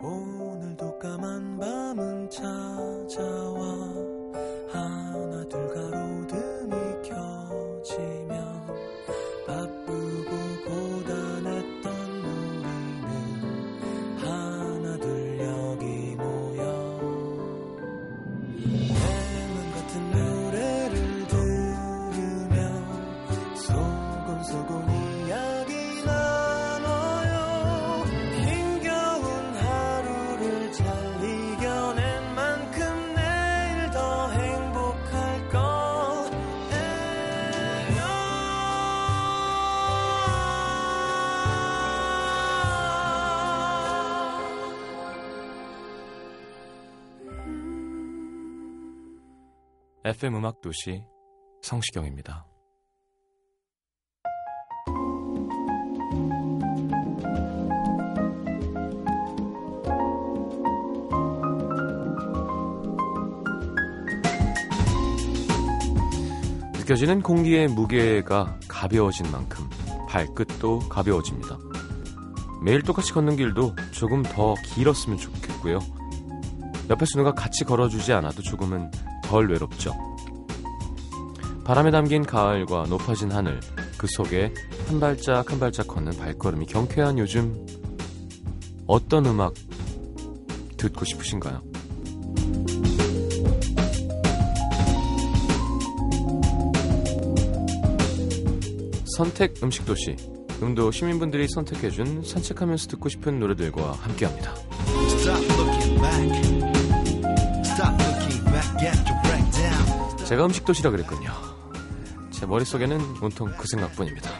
오늘도 까만 밤은 찾아와 FM 음악 도시 성시경입니다. 느껴지는 공기의 무게가 가벼워진 만큼 발끝도 가벼워집니다. 매일 똑같이 걷는 길도 조금 더 길었으면 좋겠고요. 옆에서 누가 같이 걸어주지 않아도 조금은 덜 외롭죠. 바람에 담긴 가을과 높아진 하늘, 그 속에 한 발짝 한 발짝 걷는 발걸음이 경쾌한 요즘 어떤 음악 듣고 싶으신가요? 선택 음식 도시 음도 시민분들이 선택해준 산책하면서 듣고 싶은 노래들과 함께합니다. 제가 음식 도시라 그랬군요. 제 머릿속에는 온통 그 생각뿐입니다.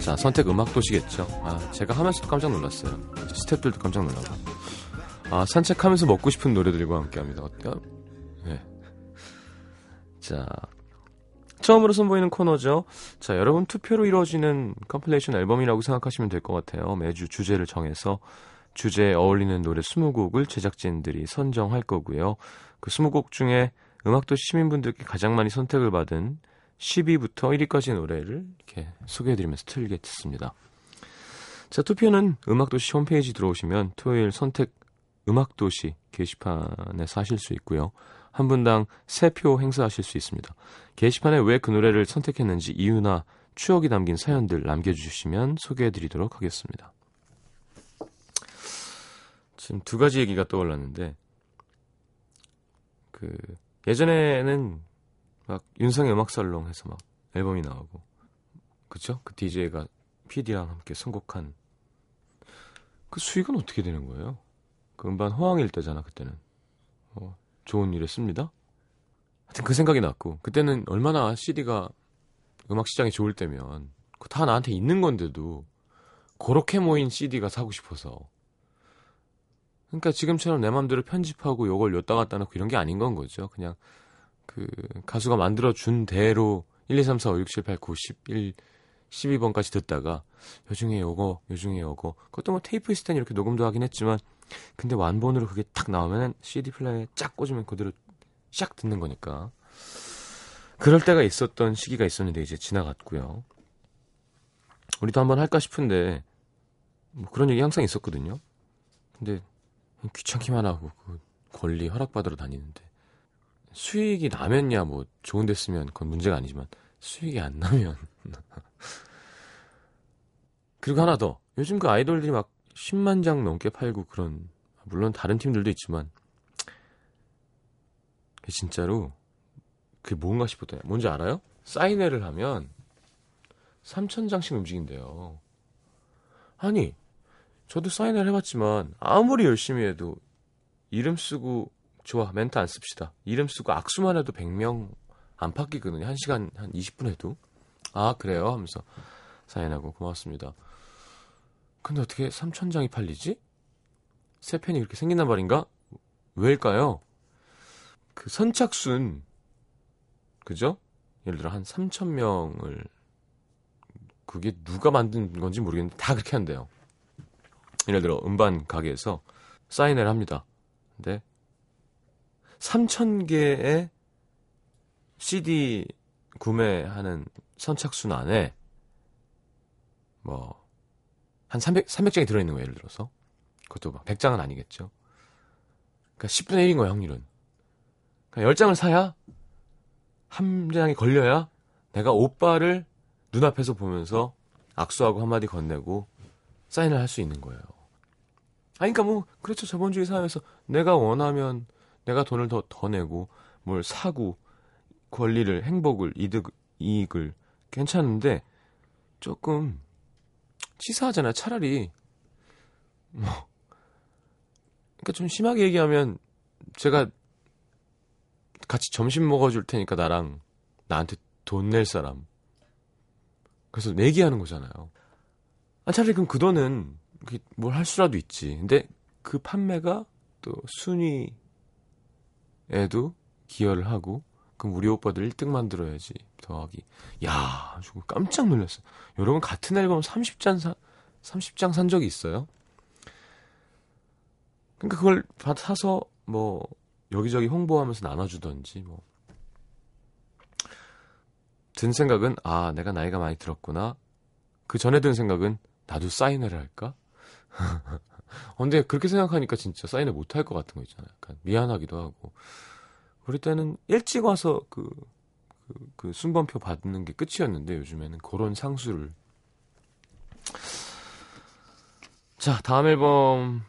자, 선택 음악 도시겠죠. 아, 제가 하면서도 깜짝 놀랐어요. 스태프들도 깜짝 놀라고. 아, 산책하면서 먹고 싶은 노래들과 함께 합니다. 어때요? 네. 자, 처음으로 선보이는 코너죠. 자, 여러분 투표로 이루어지는 컴플레이션 앨범이라고 생각하시면 될 것 같아요. 매주 주제를 정해서 주제에 어울리는 노래 20곡을 제작진들이 선정할 거고요. 그 20곡 중에 음악도시 시민분들께 가장 많이 선택을 받은 10위부터 1위까지 노래를 이렇게 소개해드리면서 틀겠습니다. 자, 투표는 음악도시 홈페이지 들어오시면 토요일 선택 음악도시 게시판에서 하실 수 있고요. 한 분당 3표 행사하실 수 있습니다. 게시판에 왜 그 노래를 선택했는지 이유나 추억이 담긴 사연들 남겨주시면 소개해드리도록 하겠습니다. 지금 두 가지 얘기가 떠올랐는데, 그, 예전에는 막 윤상의 음악살롱 해서 막 앨범이 나오고, 그쵸? 그 DJ가 PD랑 함께 선곡한 그 수익은 어떻게 되는 거예요? 그 음반 호황일 때잖아, 그때는. 어, 좋은 일에 씁니다. 하여튼 그 생각이 났고, 그때는 얼마나 CD가 음악 시장이 좋을 때면, 다 나한테 있는 건데도, 그렇게 모인 CD가 사고 싶어서. 그러니까 지금처럼 내 맘대로 편집하고 요걸 엿다 갖다 놓고 이런 게 아닌 건 거죠. 그냥 그 가수가 만들어 준 대로 1, 2, 3, 4, 5, 6, 7, 8, 9, 11, 12번까지 듣다가 요중에 요거, 요중에 요거. 그것도 뭐 테이프 있을 땐 이렇게 녹음도 하긴 했지만 근데 완본으로 그게 딱 나오면은 CD 플레이에 쫙 꽂으면 그대로 샥 듣는 거니까. 그럴 때가 있었던 시기가 있었는데 이제 지나갔고요. 우리도 한번 할까 싶은데 뭐 그런 얘기 항상 있었거든요. 근데 귀찮기만 하고 그 권리 허락받으러 다니는데 수익이 나면야 뭐 좋은 데 쓰면 그건 문제가 아니지만 수익이 안 나면 그리고 하나 더 요즘 그 아이돌들이 막 10만 장 넘게 팔고 그런 물론 다른 팀들도 있지만 진짜로 그게 뭔가 싶었더니 뭔지 알아요? 사인회를 하면 3천 장씩 움직인대요. 아니 저도 사인을 해봤지만 아무리 열심히 해도 이름 쓰고 좋아 멘트 안 씁시다. 이름 쓰고 악수만 해도 100명 안팎이거든요. 1시간 한 20분 해도. 아 그래요 하면서 사인하고 고맙습니다. 근데 어떻게 3천장이 팔리지? 새 펜이 그렇게 생긴단 말인가? 왜일까요? 그 선착순 그죠? 예를 들어 한 3천 명을 그게 누가 만든 건지 모르겠는데 다 그렇게 한대요. 예를 들어 음반 가게에서 사인을 합니다. 근데 3천 개의 CD 구매하는 선착순 안에 뭐 한 300, 300장이 들어있는 거예요, 예를 들어서. 그것도 막 100장은 아니겠죠. 그러니까 10분의 1인 거야, 확률은. 그러니까 10장을 사야 한 장이 걸려야 내가 오빠를 눈앞에서 보면서 악수하고 한마디 건네고 사인을 할 수 있는 거예요. 아니, 그러니까 뭐, 그렇죠. 자본주의 사회에서 내가 원하면 내가 돈을 더, 더 내고 뭘 사고 권리를, 행복을, 이득, 이익을 괜찮은데 조금 치사하잖아요. 차라리 뭐 그러니까 좀 심하게 얘기하면 제가 같이 점심 먹어줄 테니까 나랑 나한테 돈 낼 사람 그래서 내기하는 거잖아요. 아, 차라리 그럼 그 돈은 뭘 할 수라도 있지. 근데 그 판매가 또 순위에도 기여를 하고 그럼 우리 오빠들 1등 만들어야지 더하기. 야, 저거 깜짝 놀랐어. 여러분 같은 앨범 30장 사, 30장 산 적이 있어요? 그러니까 그걸 사서 뭐 여기저기 홍보하면서 나눠주던지 뭐. 든 생각은 아 내가 나이가 많이 들었구나. 그 전에 든 생각은 나도 사인회를 할까? 어, 근데 그렇게 생각하니까 진짜 사인회 못할 것 같은 거 있잖아요. 약간 미안하기도 하고. 우리 때는 일찍 와서 그, 그, 그 순번표 받는 게 끝이었는데 요즘에는 그런 상수를. 자, 다음 앨범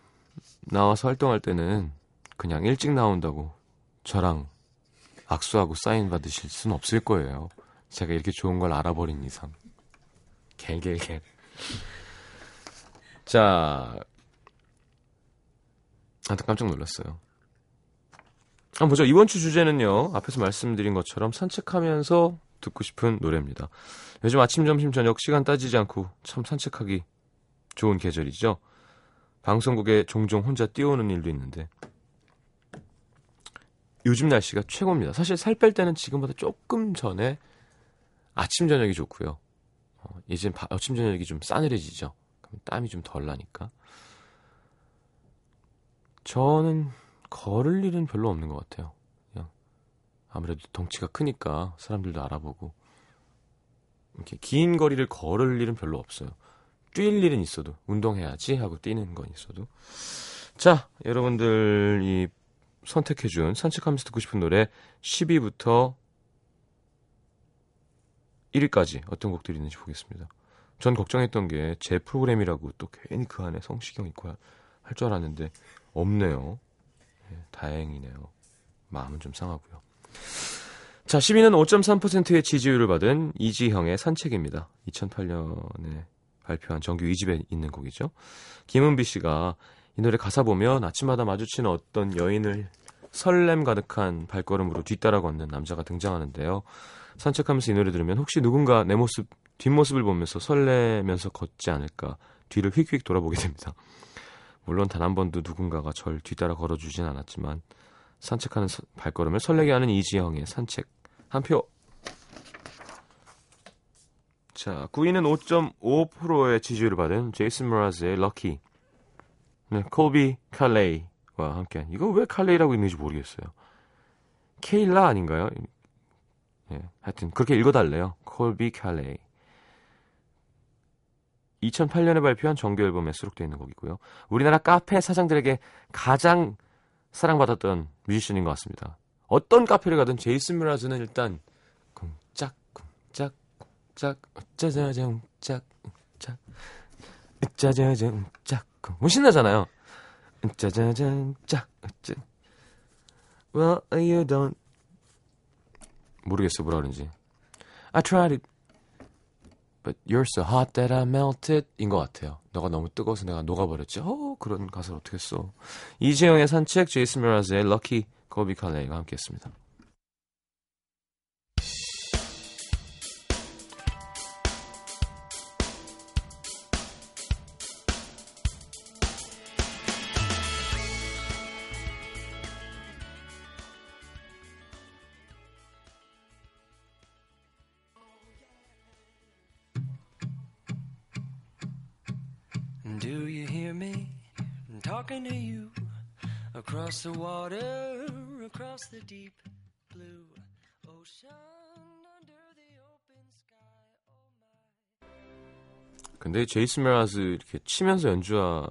나와서 활동할 때는 그냥 일찍 나온다고 저랑 악수하고 사인 받으실 순 없을 거예요. 제가 이렇게 좋은 걸 알아버린 이상. 갤갤갤. 자, 아무튼 깜짝 놀랐어요. 한번 보죠. 이번 주 주제는요. 앞에서 말씀드린 것처럼 산책하면서 듣고 싶은 노래입니다. 요즘 아침, 점심, 저녁 시간 따지지 않고 참 산책하기 좋은 계절이죠. 방송국에 종종 혼자 뛰어오는 일도 있는데 요즘 날씨가 최고입니다. 사실 살 뺄 때는 지금보다 조금 전에 아침 저녁이 좋고요. 어, 이제 아침 저녁이 좀 싸늘해지죠. 땀이 좀 덜 나니까. 저는 걸을 일은 별로 없는 것 같아요. 그냥 아무래도 덩치가 크니까 사람들도 알아보고 이렇게 긴 거리를 걸을 일은 별로 없어요. 뛸 일은 있어도 운동해야지 하고 뛰는 건 있어도 자 여러분들 이 선택해준 산책하면서 듣고 싶은 노래 10위부터 1위까지 어떤 곡들이 있는지 보겠습니다. 전 걱정했던 게 제 프로그램이라고 또 괜히 그 안에 성시경 있고 할 줄 알았는데 없네요. 네, 다행이네요. 마음은 좀 상하고요. 자, 10위는 5.3%의 지지율을 받은 이지형의 산책입니다. 2008년에 발표한 정규 2집에 있는 곡이죠. 김은비 씨가 이 노래 가사 보면 아침마다 마주치는 어떤 여인을 설렘 가득한 발걸음으로 뒤따라 걷는 남자가 등장하는데요. 산책하면서 이 노래 들으면 혹시 누군가 내 모습, 뒷모습을 보면서 설레면서 걷지 않을까 뒤를 휙휙 돌아보게 됩니다. 물론 단 한 번도 누군가가 절 뒤따라 걸어주진 않았지만 산책하는 서, 발걸음을 설레게 하는 이지영의 산책 한 표. 자, 9위는 5.5%의 지지율을 받은 제이슨 모라즈의 럭키. 네, 콜비 칼레이와 함께한 이거 왜 칼레이라고 있는지 모르겠어요. 케일라 아닌가요? 예, 하여튼 그렇게 읽어달래요. 콜비 칼레이. 2008년에 발표한 정규 앨범에 수록되어 있는 곡이고요. 우리나라 카페 사장들에게 가장 사랑받았던 뮤지션인 것 같습니다. 어떤 카페를 가든 제이슨 뮤라즈는 일단 쿵짝 쿵짝 쿵짝 짜자정 짝짝 짜자정 짝쿵 뭐 신나잖아요. 짜자정 짝 짜. Well, you don't 모르겠어 뭐라 그런지. I tried it But you're so hot that I melted 인 것 같아요. 너가 너무 뜨거워서 내가 녹아버렸지. 어 그런 가사를 어떻게 써. 이재영의 산책, 제이슨 미라즈의 럭키, 거비 칼레이가 함께했습니다. Do you hear me talking to you across the water, across the deep blue ocean, under the open sky? Oh 근데 제이슨 메라즈 이렇게 치면서 연주하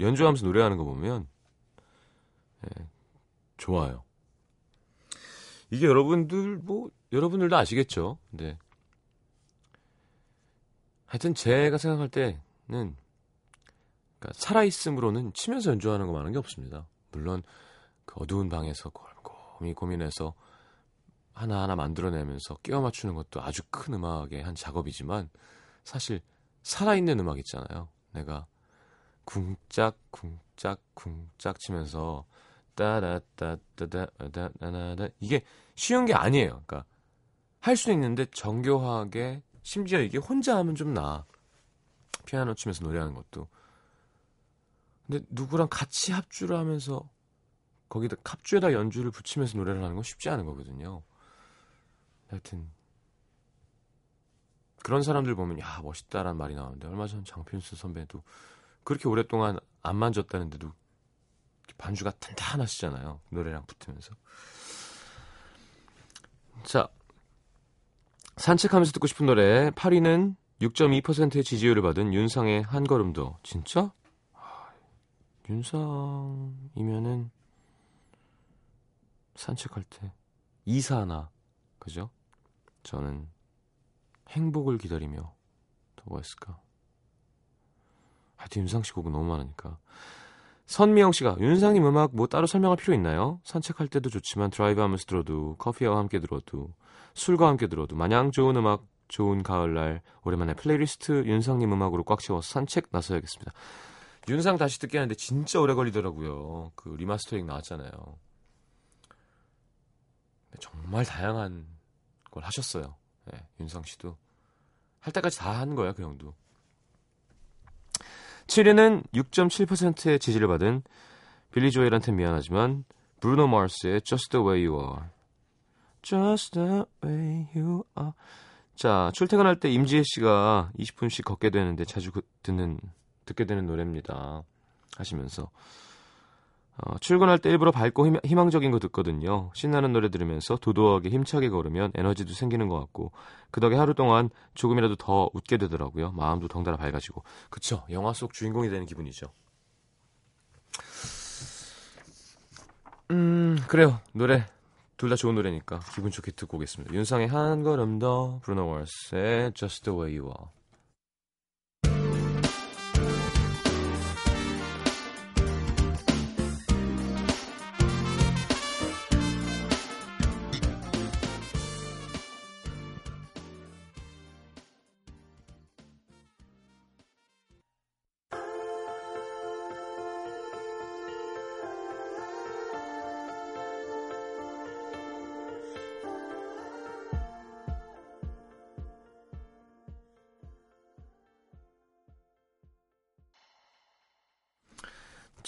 연주하면서 노래하는 거 보면 예, 좋아요. 이게 여러분들 뭐 여러분들도 아시겠죠. 근데 하여튼 제가 생각할 때는 그러니까 살아있음으로는 치면서 연주하는 것만한 게 없습니다. 물론 그 어두운 방에서 곰이 고민해서 하나하나 만들어내면서 끼워 맞추는 것도 아주 큰 음악의 한 작업이지만 사실 살아있는 음악 있잖아요. 내가 쿵짝 쿵짝 쿵짝 치면서 따라따따따따나나 이게 쉬운 게 아니에요. 그러니까 할 수 있는데 정교하게 심지어 이게 혼자 하면 좀 나아. 피아노 치면서 노래하는 것도. 근데 누구랑 같이 합주를 하면서 거기다 합주에다 연주를 붙이면서 노래를 하는 건 쉽지 않은 거거든요. 하여튼 그런 사람들 보면 야 멋있다라는 말이 나오는데 얼마 전 장필수 선배도 그렇게 오랫동안 안 만졌다는데도 반주가 탄탄하시잖아요. 노래랑 붙으면서. 자, 산책하면서 듣고 싶은 노래 8위는 6.2%의 지지율을 받은 윤상의 한 걸음도. 진짜? 아, 윤상이면은 산책할 때 이사나 그죠? 저는 행복을 기다리며 또뭐 있을까? 하여튼 윤상 씨 곡은 너무 많으니까. 선미영 씨가 윤상님 음악 뭐 따로 설명할 필요 있나요? 산책할 때도 좋지만 드라이브 하면서 들어도 커피와 함께 들어도 술과 함께 들어도 마냥 좋은 음악 좋은 가을날 오랜만에 플레이리스트 윤상님 음악으로 꽉 채워서 산책 나서야겠습니다. 윤상 다시 듣기 하는데 진짜 오래 걸리더라고요. 그 리마스터링 나왔잖아요. 정말 다양한 걸 하셨어요. 네, 윤상 씨도 할 때까지 다 한 거야 그 형도. 7위는 6.7%의 지지를 받은 빌리 조엘한테 미안하지만 브루노 마스의 Just the way you are. Just the way you are. 자, 출퇴근할 때 임지혜 씨가 20분씩 걷게 되는데 자주 그, 듣는 듣게 되는 노래입니다. 하시면서 어, 출근할 때 일부러 밝고 희망, 희망 적인 거 듣거든요. 신나는 노래 들으면서 도도하게 힘차게 걸으면 에너지도 생기는 것 같고 그 덕에 하루 동안 조금이라도 더 웃게 되더라고요. 마음도 덩달아 밝아지고. 그쵸? 영화 속 주인공이 되는 기분이죠. 음, 그래요. 노래 둘 다 좋은 노래니까 기분 좋게 듣고 오겠습니다. 윤상의 한 걸음 더, 브루노 월스의 Just the Way You Are.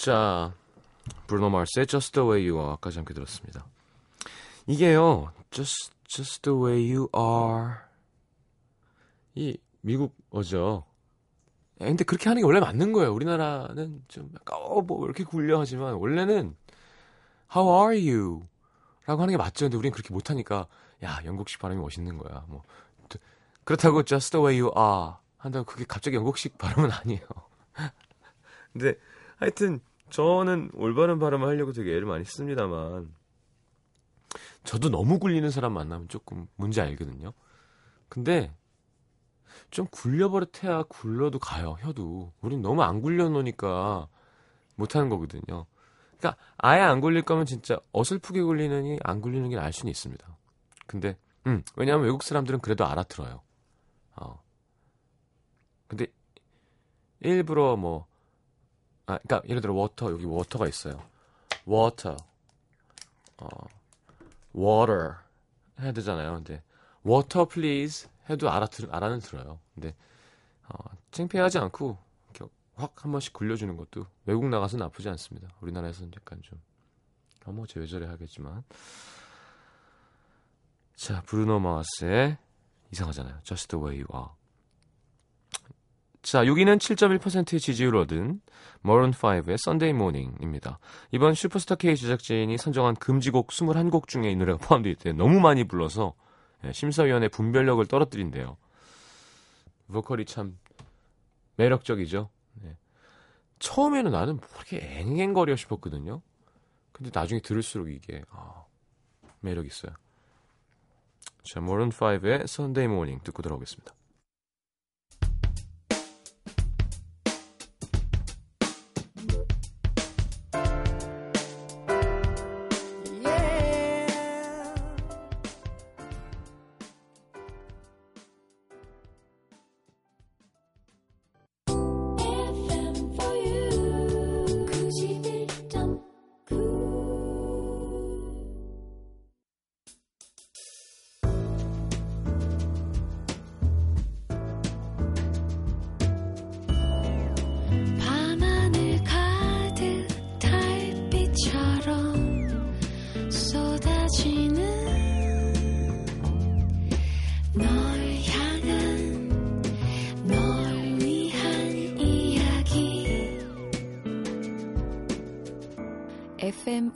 자, 브루노 마스의 Just the Way You Are까지 함께 들었습니다. 이게요, Just Just the Way You Are 이 미국어죠. 근데 그렇게 하는 게 원래 맞는 거예요. 우리나라는 좀 약간 어뭐 이렇게 굴려 하지만 원래는 How are you? 라고 하는 게 맞죠. 근데 우리는 그렇게 못하니까 야 영국식 발음이 멋있는 거야. 뭐 그렇다고 Just the way you are 한다고 그게 갑자기 영국식 발음은 아니에요. 근데 하여튼 저는 올바른 발음을 하려고 되게 애를 많이 씁니다만 저도 너무 굴리는 사람 만나면 조금 문제 알거든요. 근데 좀 굴려버릇해야 굴러도 가요. 혀도. 우린 너무 안 굴려놓으니까 못하는 거거든요. 그러니까 아예 안 굴릴 거면 진짜 어설프게 굴리느니 안 굴리는 게 나을 수는 있습니다. 근데 음, 왜냐하면 외국 사람들은 그래도 알아들어요. 어. 근데 일부러 뭐 아, 그러니까 예를 들어 워터 여기 워터가 있어요. water, 어, water 해야 되잖아요. 근데 water please 해도 알아들 알아는 들어요. 근데 어, 창피하지 않고 확한 번씩 굴려주는 것도 외국 나가서 나쁘지 않습니다. 우리나라에서는 약간 좀 어머 쟤왜 저래 하겠지만 자 브루노 마스의 이상하잖아요. Just the way you are. 자, 6위는 7.1%의 지지율을 얻은 머런5의 Sunday Morning입니다. 이번 슈퍼스타 K 제작진이 선정한 금지곡 21곡 중에 이 노래가 포함되어 있대요. 너무 많이 불러서 예, 심사위원회 분별력을 떨어뜨린대요. 보컬이 참 매력적이죠. 네. 처음에는 나는 뭐 이렇게 앵앵거려 싶었거든요. 근데 나중에 들을수록 이게 아, 매력 있어요. 자, 모런 5의 Sunday Morning 듣고 들어오겠습니다.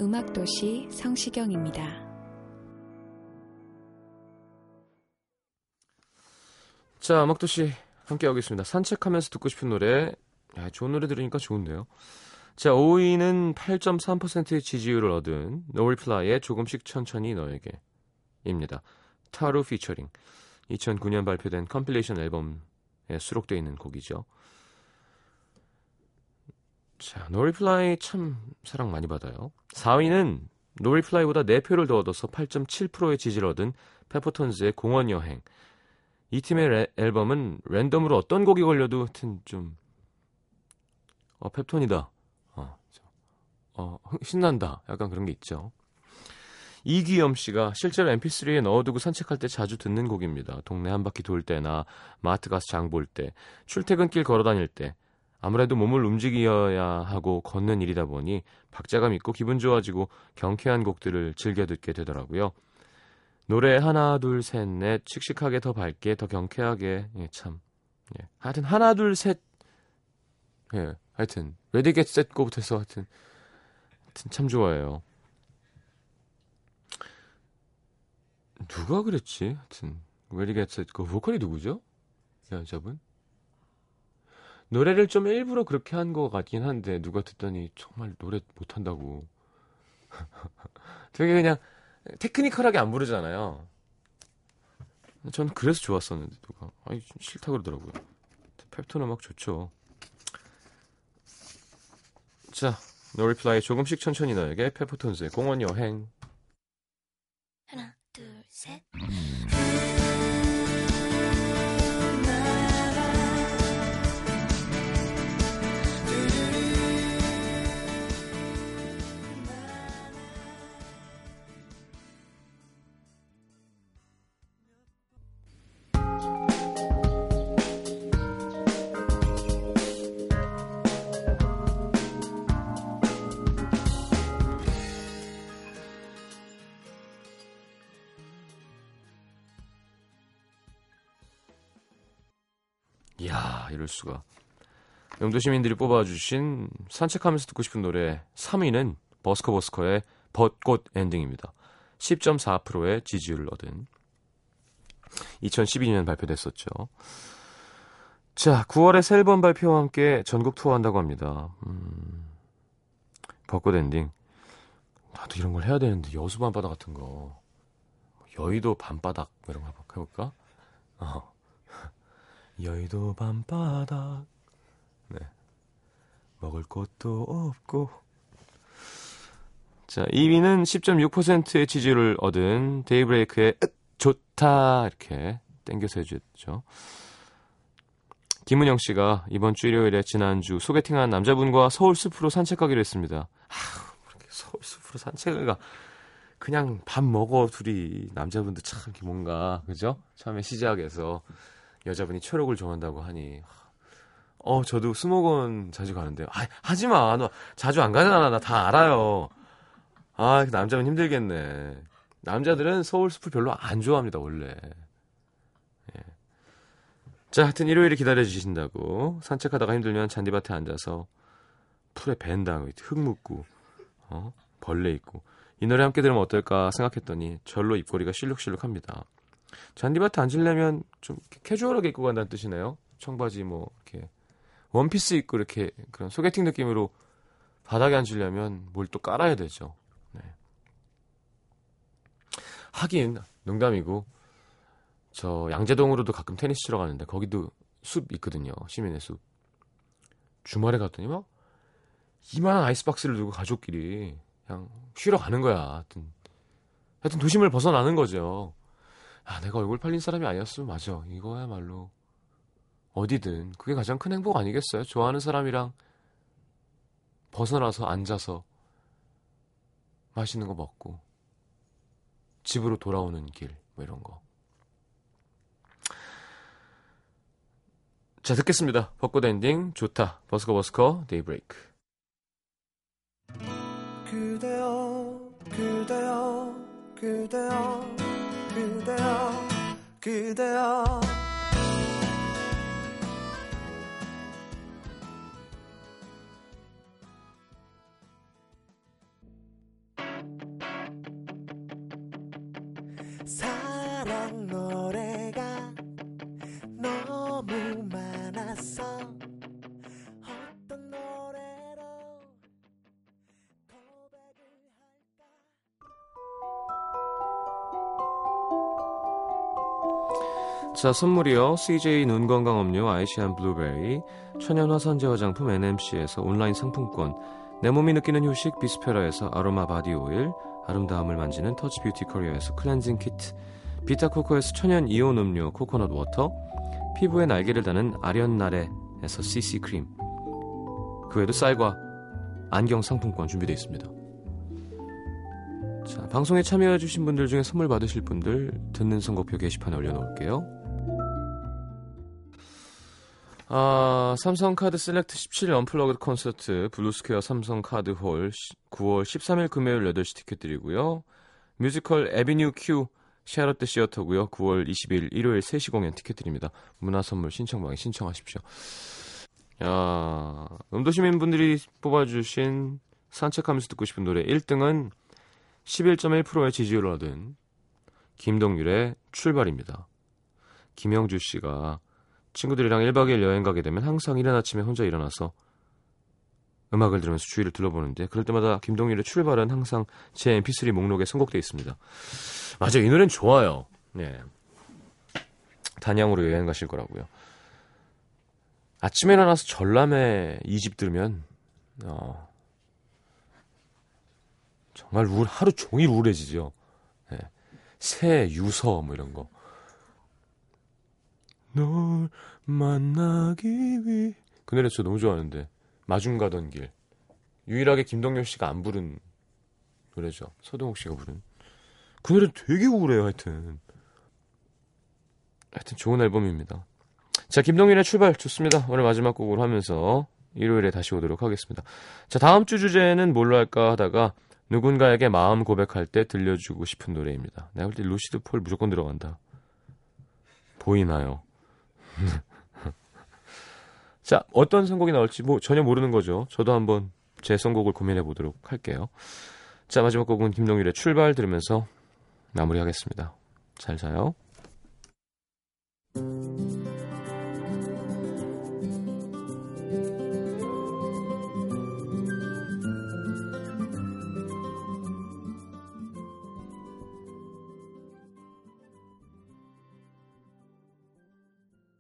음악도시 성시경입니다. 자, 음악도시 함께하고 있습니다. 산책하면서 듣고 싶은 노래. 야, 좋은 노래 들으니까 좋은데요. 자, 5위는 8.3%의 지지율을 얻은 노을플라이의 조금씩 천천히 너에게 입니다. 타루 피처링. 2009년 발표된 컴필레이션 앨범에 수록되어 있는 곡이죠. 자, 노을플라이 참 사랑 많이 받아요. 4위는 노을플라이보다 4표를 더 얻어서 8.7%의 지지를 얻은 페퍼톤즈의 공원 여행. 이 팀의 레- 앨범은 랜덤으로 어떤 곡이 걸려도 하여튼 좀 어, 펩톤이다. 어, 저, 어, 흥- 신난다. 약간 그런 게 있죠. 이기염 씨가 실제로 mp3에 넣어두고 산책할 때 자주 듣는 곡입니다. 동네 한 바퀴 돌 때나 마트 가서 장 볼 때, 출퇴근길 걸어 다닐 때 아무래도 몸을 움직여야 하고 걷는 일이다 보니 박자감 있고 기분 좋아지고 경쾌한 곡들을 즐겨 듣게 되더라고요. 노래 하나 둘 셋 넷 씩씩하게 더 밝게 더 경쾌하게 예, 참 예. 하여튼 하나 둘셋 예, 하여튼 레디 겟 셋 거부터 해서 하여튼, 하여튼 참 좋아해요. 누가 그랬지? 하여튼 레디 겟셋그 보컬이 누구죠? 이 여자분? 노래를 좀 일부러 그렇게 한 것 같긴 한데 누가 듣더니 정말 노래 못한다고 되게 그냥 테크니컬하게 안 부르잖아요. 저는 그래서 좋았었는데 누가 아니 좀 싫다 그러더라고요. 펩톤 음악 좋죠. 자, 노리플라이 조금씩 천천히 너에게 페퍼톤스의 공원 여행. 하나 둘셋 수가. 영도 시민들이 뽑아주신 산책하면서 듣고 싶은 노래 3위는 버스커 버스커의 벚꽃 엔딩입니다. 10.4%의 지지율을 얻은 2012년 발표됐었죠. 자, 9월에 새 앨범 발표와 함께 전국 투어한다고 합니다. 음, 벚꽃 엔딩. 나도 이런 걸 해야 되는데 여수 밤바다 같은 거. 여의도 밤바닥 뭐 이런 거 해볼까? 어. 여의도 밤바닥. 네. 먹을 것도 없고. 자 2위는 10.6%의 지지를 얻은 데이브레이크의 으, 좋다. 이렇게 땡겨서 해주죠. 김은영 씨가 이번 주 일요일에 지난주 소개팅한 남자분과 서울 숲으로 산책하기로 했습니다. 아우 이렇게 서울 숲으로 산책을 가. 그냥 밥 먹어 둘이. 남자분도 참 뭔가 그죠? 처음에 시작해서 여자분이 초록을 좋아한다고 하니 어 저도 수목원 자주 가는데요. 아 하지 마. 너 자주 안 가잖아. 나 다 알아요. 아 남자분 힘들겠네. 남자들은 서울 숲을 별로 안 좋아합니다 원래. 예. 자 하여튼 일요일에 기다려 주신다고 산책하다가 힘들면 잔디밭에 앉아서 풀에 벤다 흙 묻고 어 벌레 있고 이 노래 함께 들으면 어떨까 생각했더니 절로 입꼬리가 실룩실룩합니다. 잔디밭에 앉으려면 좀 캐주얼하게 입고 간다는 뜻이네요. 청바지 뭐 이렇게 원피스 입고 이렇게 그런 소개팅 느낌으로 바닥에 앉으려면 뭘 또 깔아야 되죠. 네. 하긴 농담이고 저 양재동으로도 가끔 테니스 치러 가는데 거기도 숲 있거든요. 시민의 숲. 주말에 갔더니 막 이만한 아이스박스를 들고 가족끼리 그냥 쉬러 가는 거야. 하여튼 하여튼 도심을 벗어나는 거죠. 아, 내가 얼굴 팔린 사람이 아니었으면 맞아. 이거야말로 어디든 그게 가장 큰 행복 아니겠어요? 좋아하는 사람이랑 벗어나서 앉아서 맛있는 거 먹고 집으로 돌아오는 길 뭐 이런 거. 자 듣겠습니다. 벚꽃 엔딩 좋다. 버스커 버스커 데이브레이크. 그대여 그대여 그대여 그대여. 사랑 자 선물이요. CJ 눈건강 음료 아이시안 블루베리 천연 화산재 화장품 NMC에서 온라인 상품권 내 몸이 느끼는 휴식 비스페라에서 아로마 바디 오일 아름다움을 만지는 터치 뷰티 커리어에서 클렌징 키트 비타코코에서 천연 이온 음료 코코넛 워터 피부에 날개를 다는 아련나래에서 CC 크림 그 외에도 쌀과 안경 상품권 준비되어 있습니다. 자, 방송에 참여해주신 분들 중에 선물 받으실 분들 듣는 선곡표 게시판에 올려놓을게요. 아, 삼성카드 셀렉트 17 언플러그드 콘서트 블루스퀘어 삼성카드홀 9월 13일 금요일 8시 티켓 드리고요. 뮤지컬 에비뉴 큐 샤롯데 시어터고요. 9월 20일 일요일 3시 공연 티켓 드립니다. 문화선물 신청방에 신청하십시오. 야, 음도시민분들이 뽑아주신 산책하면서 듣고 싶은 노래 1등은 11.1%의 지지율을 얻은 김동률의 출발입니다. 김영주 씨가 친구들이랑 1박 2일 여행 가게 되면 항상 이른 아침에 혼자 일어나서 음악을 들으면서 주위를 둘러보는데 그럴 때마다 김동률의 출발은 항상 제 mp3 목록에 선곡되어 있습니다. 맞아요. 이 노래는 좋아요. 네. 단양으로 여행 가실 거라고요. 아침에 일어나서 전람회 2집 들으면 어, 정말 우울, 하루 종일 우울해지죠. 네. 새, 유서 뭐 이런 거. 널 만나기 위해 그 노래 저 너무 좋아하는데. 마중 가던 길. 유일하게 김동률 씨가 안 부른 노래죠. 서동욱 씨가 부른. 그 노래 되게 우울해요 하여튼. 하여튼 좋은 앨범입니다. 자 김동률의 출발 좋습니다. 오늘 마지막 곡으로 하면서 일요일에 다시 오도록 하겠습니다. 자 다음 주 주제는 뭘로 할까 하다가 누군가에게 마음 고백할 때 들려주고 싶은 노래입니다. 내가 볼 때 루시드 폴 무조건 들어간다. 보이나요 자, 어떤 선곡이 나올지 뭐 전혀 모르는 거죠. 저도 한번 제 선곡을 고민해 보도록 할게요. 자, 마지막 곡은 김동률의 출발 들으면서 마무리하겠습니다. 잘 자요.